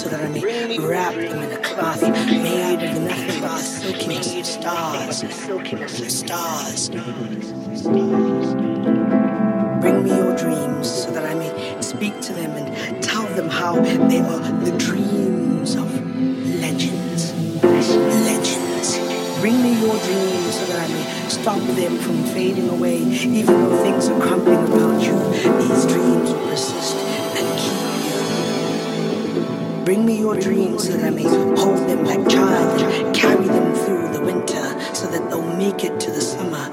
so that I may wrap them in a cloth made of nothing but silky stars, stars. Bring me your dreams so that I may speak to them and tell them how they were the dreams of legends. Legends. Bring me your dreams so that I may stop them from fading away, even though things are crumbling Bring me your dreams so that I may hold them like child carry them through the winter so that they'll make it to the summer.